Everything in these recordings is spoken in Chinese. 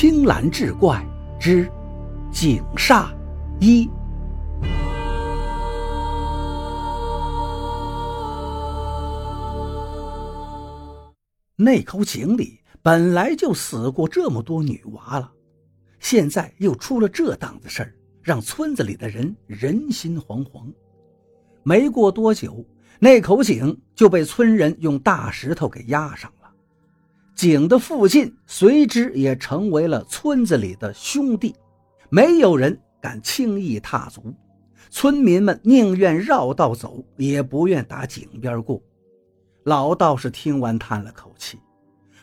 青蓝志怪之井煞一。那口井里本来就死过这么多女娃了，现在又出了这档子事儿，让村子里的人人心惶惶。没过多久，那口井就被村人用大石头给压上了。井的附近随之也成为了村子里的兄弟，没有人敢轻易踏足。村民们宁愿绕道走，也不愿打井边过。老道士听完，叹了口气，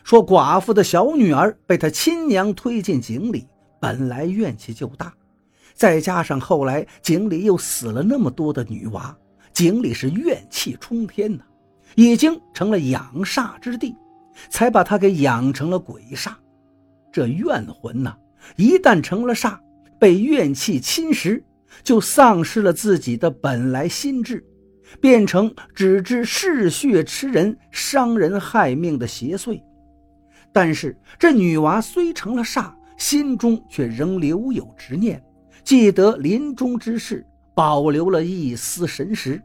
说：“寡妇的小女儿被他亲娘推进井里，本来怨气就大，再加上后来井里又死了那么多的女娃，井里是怨气冲天呐，已经成了养煞之地，才把他给养成了鬼煞。这怨魂呐，一旦成了煞，被怨气侵蚀，就丧失了自己的本来心智。”变成只知嗜血吃人、伤人害命的邪祟，但是这女娃虽成了煞，心中却仍留有执念，记得临终之事，保留了一丝神识，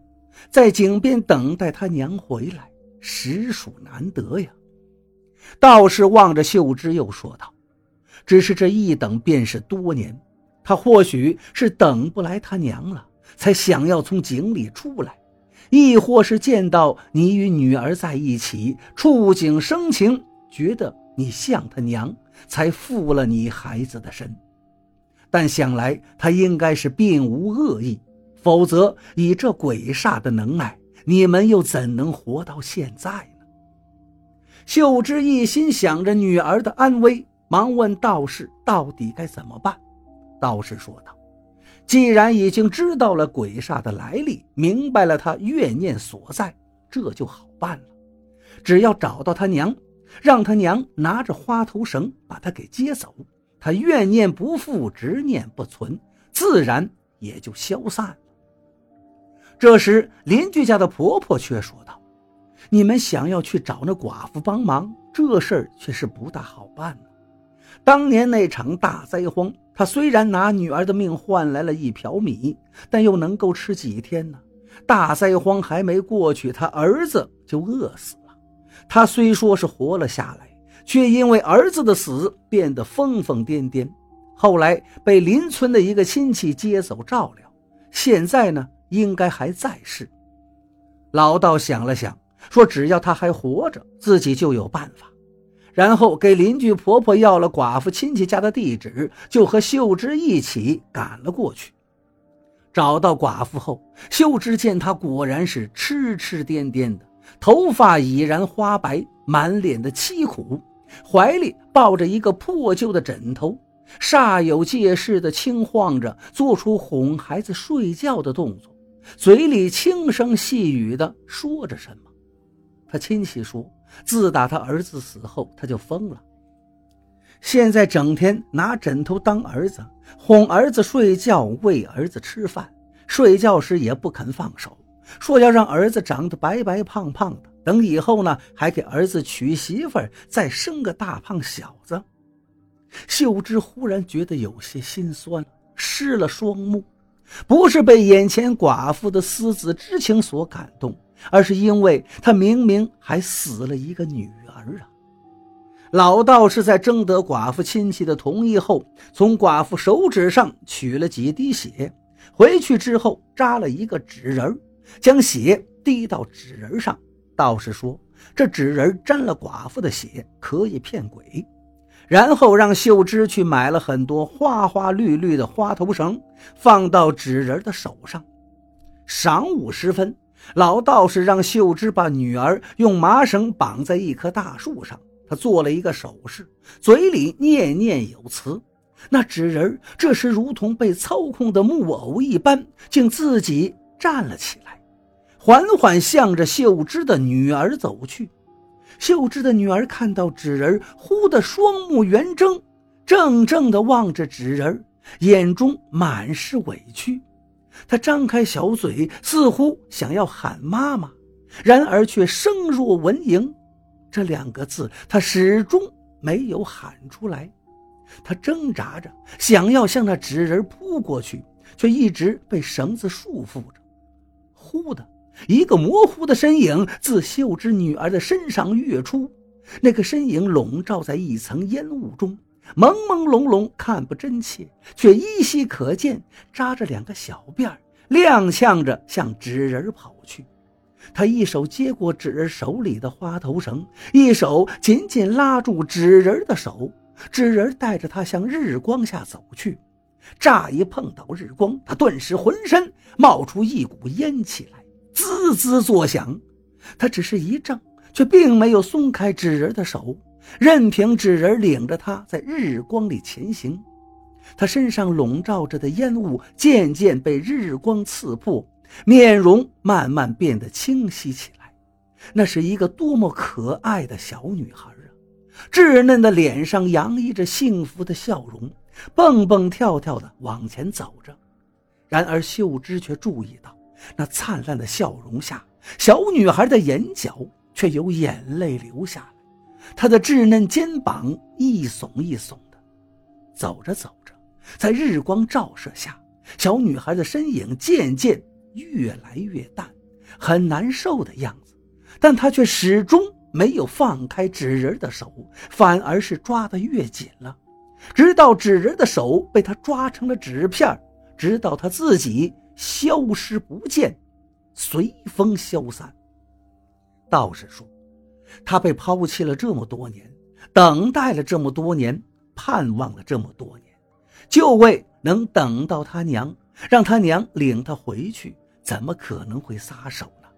在井边等待他娘回来，实属难得呀。道士望着秀芝，又说道：“只是这一等便是多年，他或许是等不来他娘了，才想要从井里出来。”亦或是见到你与女儿在一起，触景生情，觉得你像他娘，才附了你孩子的身。但想来他应该是并无恶意，否则以这鬼煞的能耐，你们又怎能活到现在？秀芝一心想着女儿的安危，忙问道士：“到底该怎么办？”道士说道。既然已经知道了鬼煞的来历，明白了他怨念所在，这就好办了。只要找到他娘，让他娘拿着花头绳把他给接走，他怨念不复，执念不存，自然也就消散了。这时，邻居家的婆婆却说道：“你们想要去找那寡妇帮忙，这事儿却是不大好办呢。当年那场大灾荒。”他虽然拿女儿的命换来了一瓢米，但又能够吃几天呢？大灾荒还没过去，他儿子就饿死了。他虽说是活了下来，却因为儿子的死变得疯疯癫癫。后来被邻村的一个亲戚接走照料，现在呢，应该还在世。老道想了想，说：“只要他还活着，自己就有办法。”然后给邻居婆婆要了寡妇亲戚家的地址，就和秀芝一起赶了过去。找到寡妇后，秀芝见她果然是痴痴癫癫的，头发已然花白，满脸的凄苦，怀里抱着一个破旧的枕头，煞有介事地轻晃着，做出哄孩子睡觉的动作，嘴里轻声细语地说着什么。他亲戚说。自打他儿子死后，他就疯了。现在整天拿枕头当儿子，哄儿子睡觉，喂儿子吃饭，睡觉时也不肯放手，说要让儿子长得白白胖胖的，等以后呢，还给儿子娶媳妇，再生个大胖小子。秀芝忽然觉得有些心酸，湿了双目，不是被眼前寡妇的思子之情所感动。而是因为他明明还死了一个女儿啊！老道士在征得寡妇亲戚的同意后，从寡妇手指上取了几滴血，回去之后扎了一个纸人，将血滴到纸人上。道士说：“这纸人沾了寡妇的血，可以骗鬼。”然后让秀芝去买了很多花花绿绿的花头绳，放到纸人的手上。晌午时分。老道士让秀芝把女儿用麻绳绑在一棵大树上，他做了一个手势，嘴里念念有词。那纸人这时如同被操控的木偶一般，竟自己站了起来，缓缓向着秀芝的女儿走去。秀芝的女儿看到纸人，忽的双目圆睁，怔怔地望着纸人，眼中满是委屈。他张开小嘴，似乎想要喊妈妈，然而却声若蚊蝇，这两个字他始终没有喊出来。他挣扎着想要向那纸人扑过去，却一直被绳子束缚着。忽的一个模糊的身影自秀芝女儿的身上跃出，那个身影笼罩在一层烟雾中，朦朦胧胧，看不真切，却依稀可见，扎着两个小辫儿，踉跄着向纸人跑去。他一手接过纸人手里的花头绳，一手紧紧拉住纸人的手。纸人带着他向日光下走去。乍一碰到日光，他顿时浑身冒出一股烟气来，滋滋作响。他只是一怔，却并没有松开纸人的手，任凭纸人领着他在日光里前行。他身上笼罩着的烟雾渐渐被日光刺破。面容慢慢变得清晰起来，那是一个多么可爱的小女孩啊！稚嫩的脸上洋溢着幸福的笑容，蹦蹦跳跳地往前走着。然而秀芝却注意到，那灿烂的笑容下，小女孩的眼角却有眼泪流下，她的稚嫩肩膀一耸一耸的。走着走着，在日光照射下，小女孩的身影渐渐。越来越淡，很难受的样子，但他却始终没有放开纸人的手，反而是抓得越紧了，直到纸人的手被他抓成了纸片，直到他自己消失不见，随风消散。道士说：“他被抛弃了这么多年，等待了这么多年，盼望了这么多年，就为能等到他娘，让他娘领他回去。”怎么可能会撒手呢？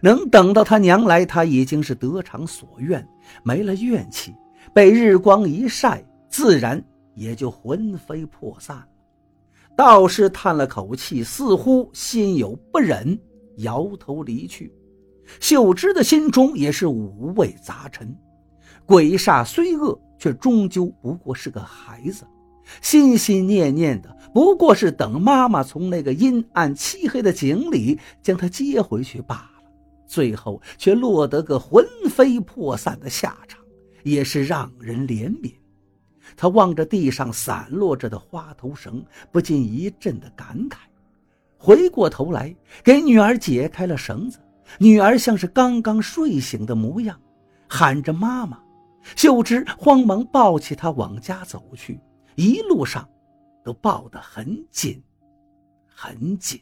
能等到他娘来，他已经是得偿所愿，没了怨气，被日光一晒，自然也就魂飞魄散。道士叹了口气，似乎心有不忍，摇头离去。秀芝的心中也是五味杂陈。鬼煞虽恶，却终究不过是个孩子。心心念念的不过是等妈妈从那个阴暗漆黑的井里将她接回去罢了，最后却落得个魂飞魄散的下场，也是让人怜悯。他望着地上散落着的花头绳，不禁一阵的感慨，回过头来给女儿解开了绳子。女儿像是刚刚睡醒的模样，喊着妈妈。秀芝慌忙抱起她往家走去。一路上，都抱得很紧，很紧。